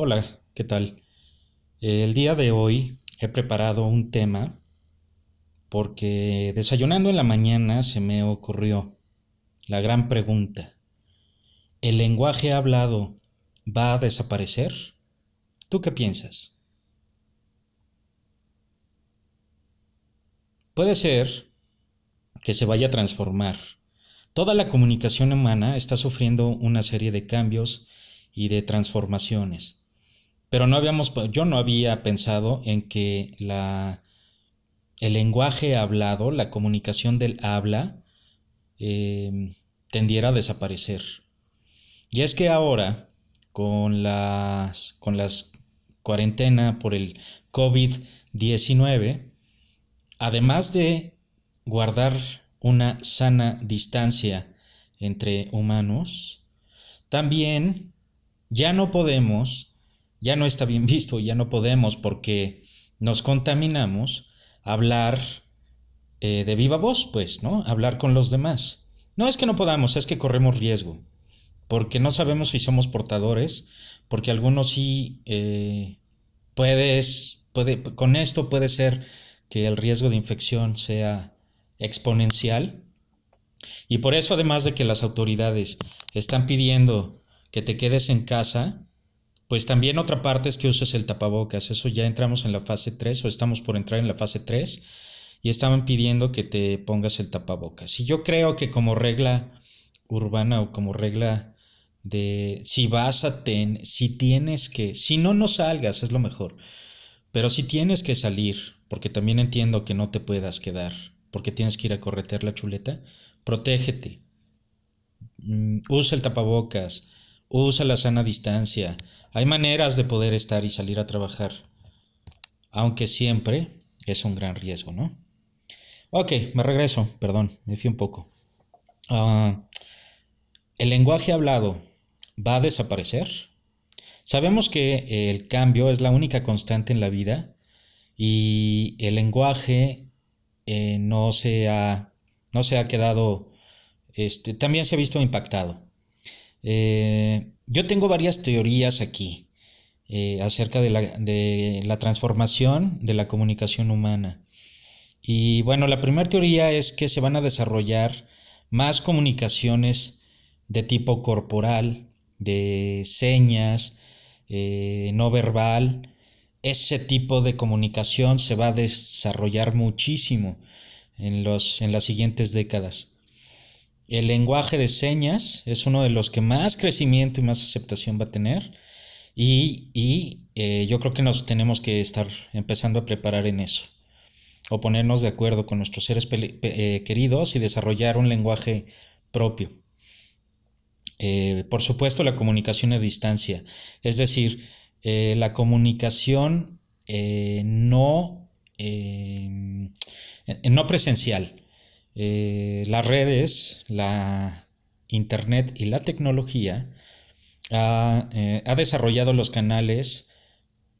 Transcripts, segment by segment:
Hola, ¿qué tal? El día de hoy he preparado un tema porque desayunando en la mañana se me ocurrió la gran pregunta. ¿El lenguaje hablado va a desaparecer? ¿Tú qué piensas? Puede ser que se vaya a transformar. Toda la comunicación humana está sufriendo una serie de cambios y de transformaciones. Pero no habíamos, yo no había pensado en que la, el lenguaje hablado, la comunicación del habla, eh, tendiera a desaparecer. Y es que ahora, con las, con las cuarentena por el COVID-19, además de guardar una sana distancia entre humanos, también ya no podemos, ya no está bien visto, ya no podemos porque nos contaminamos hablar eh, de viva voz, pues, ¿no? Hablar con los demás. No es que no podamos, es que corremos riesgo, porque no sabemos si somos portadores, porque algunos sí eh, puedes, puede, con esto puede ser que el riesgo de infección sea exponencial. Y por eso, además de que las autoridades están pidiendo que te quedes en casa, pues también otra parte es que uses el tapabocas. Eso ya entramos en la fase 3 o estamos por entrar en la fase 3 y estaban pidiendo que te pongas el tapabocas. Y yo creo que como regla urbana o como regla de si vas a ten, si tienes que, si no, no salgas, es lo mejor. Pero si tienes que salir, porque también entiendo que no te puedas quedar, porque tienes que ir a corretear la chuleta, protégete. Mm, usa el tapabocas, usa la sana distancia. Hay maneras de poder estar y salir a trabajar, aunque siempre es un gran riesgo, ¿no? Ok, me regreso, perdón, me fui un poco. Ah, ¿El lenguaje hablado va a desaparecer? Sabemos que el cambio es la única constante en la vida y el lenguaje eh, no, se ha, no se ha quedado, este, también se ha visto impactado. Eh, yo tengo varias teorías aquí eh, acerca de la, transformación de la comunicación humana. Y bueno, la primera teoría es que se van a desarrollar más comunicaciones de tipo corporal, de señas, eh, no verbal. Ese tipo de comunicación se va a desarrollar muchísimo en, los, en las siguientes décadas. El lenguaje de señas es uno de los que más crecimiento y más aceptación va a tener. Y, eh, yo creo que nos tenemos que estar empezando a preparar en eso. O ponernos de acuerdo con nuestros seres eh, queridos y desarrollar un lenguaje propio. Eh, por supuesto, la comunicación a distancia. Es decir, la comunicación no, no presencial eh, las redes, la Internet y la tecnología ha, eh, desarrollado los canales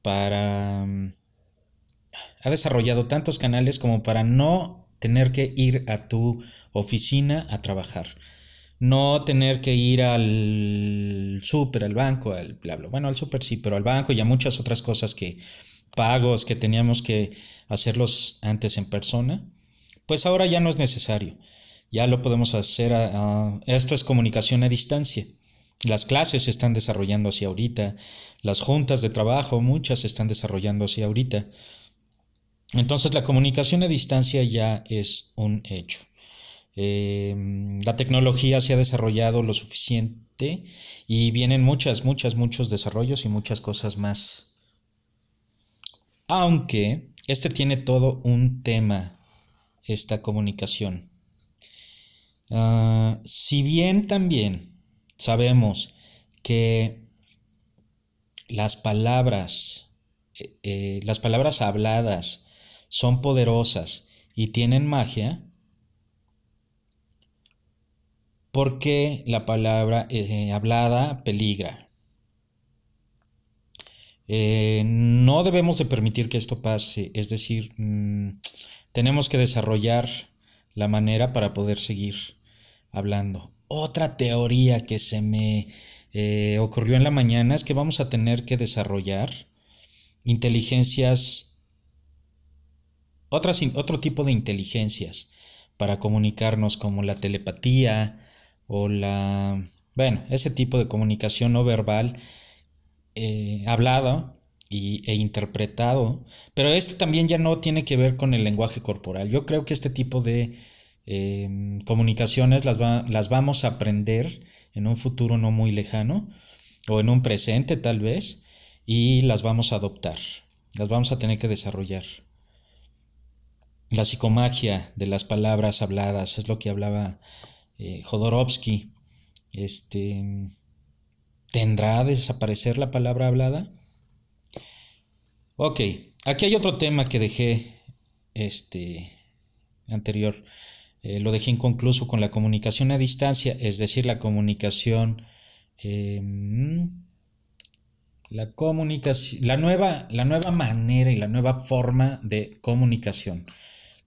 para... Mm, ha desarrollado tantos canales como para no tener que ir a tu oficina a trabajar. No tener que ir al súper, al banco, al bla, bla. Bueno, al súper sí, pero al banco y a muchas otras cosas que pagos que teníamos que hacerlos antes en persona pues ahora ya no es necesario. Ya lo podemos hacer. esto es comunicación a distancia. Las clases se están desarrollando así ahorita. Las juntas de trabajo, muchas se están desarrollando así ahorita. Entonces la comunicación a distancia ya es un hecho. Em, la tecnología se ha desarrollado lo suficiente y vienen muchas, muchas, muchos desarrollos y muchas cosas más. Aunque este tiene todo un tema esta comunicación. Ah, si bien también sabemos que las palabras, eh, eh, las palabras habladas son poderosas y tienen magia, ¿por qué la palabra eh, hablada peligra? no debemos de permitir que esto pase, es decir, mm, tenemos que desarrollar la manera para poder seguir hablando. Otra teoría que se me eh, ocurrió en la mañana es que vamos a tener que desarrollar inteligencias, otras, otro tipo de inteligencias para comunicarnos como la telepatía o la, bueno, ese tipo de comunicación no verbal eh, hablado y, e interpretado, pero este también ya no tiene que ver con el lenguaje corporal. Yo creo que este tipo de em, comunicaciones las, las vamos a aprender en un futuro no muy lejano o en un presente tal vez y las vamos a adoptar, las vamos a tener que desarrollar. La psicomagia de las palabras habladas es lo que hablaba eh, Jodorowsky. Este, ¿Tendrá a desaparecer la palabra hablada? Ok, aquí hay otro tema que dejé este, anterior. Eh, lo dejé inconcluso con la comunicación a distancia, es decir, la comunicación. Em, la comunicación. La nueva, la nueva manera y la nueva forma de comunicación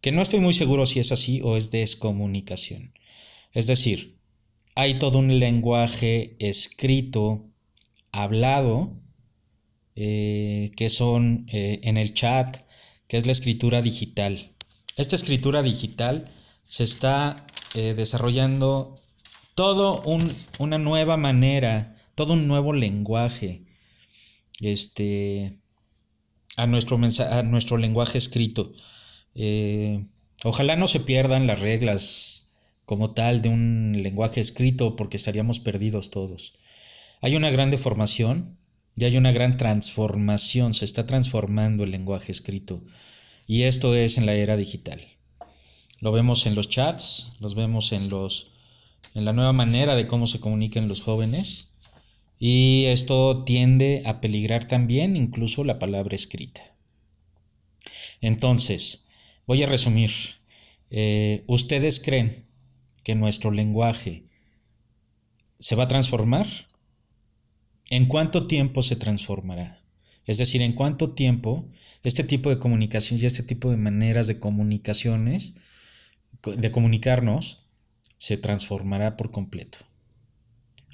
que no estoy muy seguro si es así o es descomunicación. Es decir, hay todo un lenguaje escrito, hablado, eh, que son eh, en el chat, que es la escritura digital. Esta escritura digital se está eh, desarrollando todo una nueva manera, todo un nuevo lenguaje este, a, nuestro a nuestro lenguaje escrito. Eh, ojalá no se pierdan las reglas como tal de un lenguaje escrito porque estaríamos perdidos todos. Hay una gran deformación y hay una gran transformación, se está transformando el lenguaje escrito y esto es en la era digital. Lo vemos en los chats, los vemos en los en la nueva manera de cómo se comunican los jóvenes y esto tiende a peligrar también incluso la palabra escrita. Entonces, Voy a resumir. Eh, ¿Ustedes creen que nuestro lenguaje se va a transformar? ¿En cuánto tiempo se transformará? Es decir, ¿en cuánto tiempo este tipo de comunicación y este tipo de maneras de comunicaciones, de comunicarnos, se transformará por completo?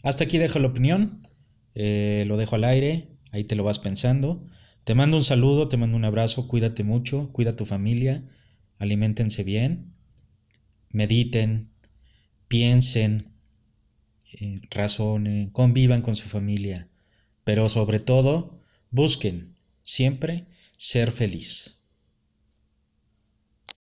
Hasta aquí dejo la opinión, eh, lo dejo al aire, ahí te lo vas pensando. Te mando un saludo, te mando un abrazo, cuídate mucho, cuida a tu familia aliméntense bien, mediten, piensen, eh, razonen, convivan con su familia, pero sobre todo busquen siempre ser feliz.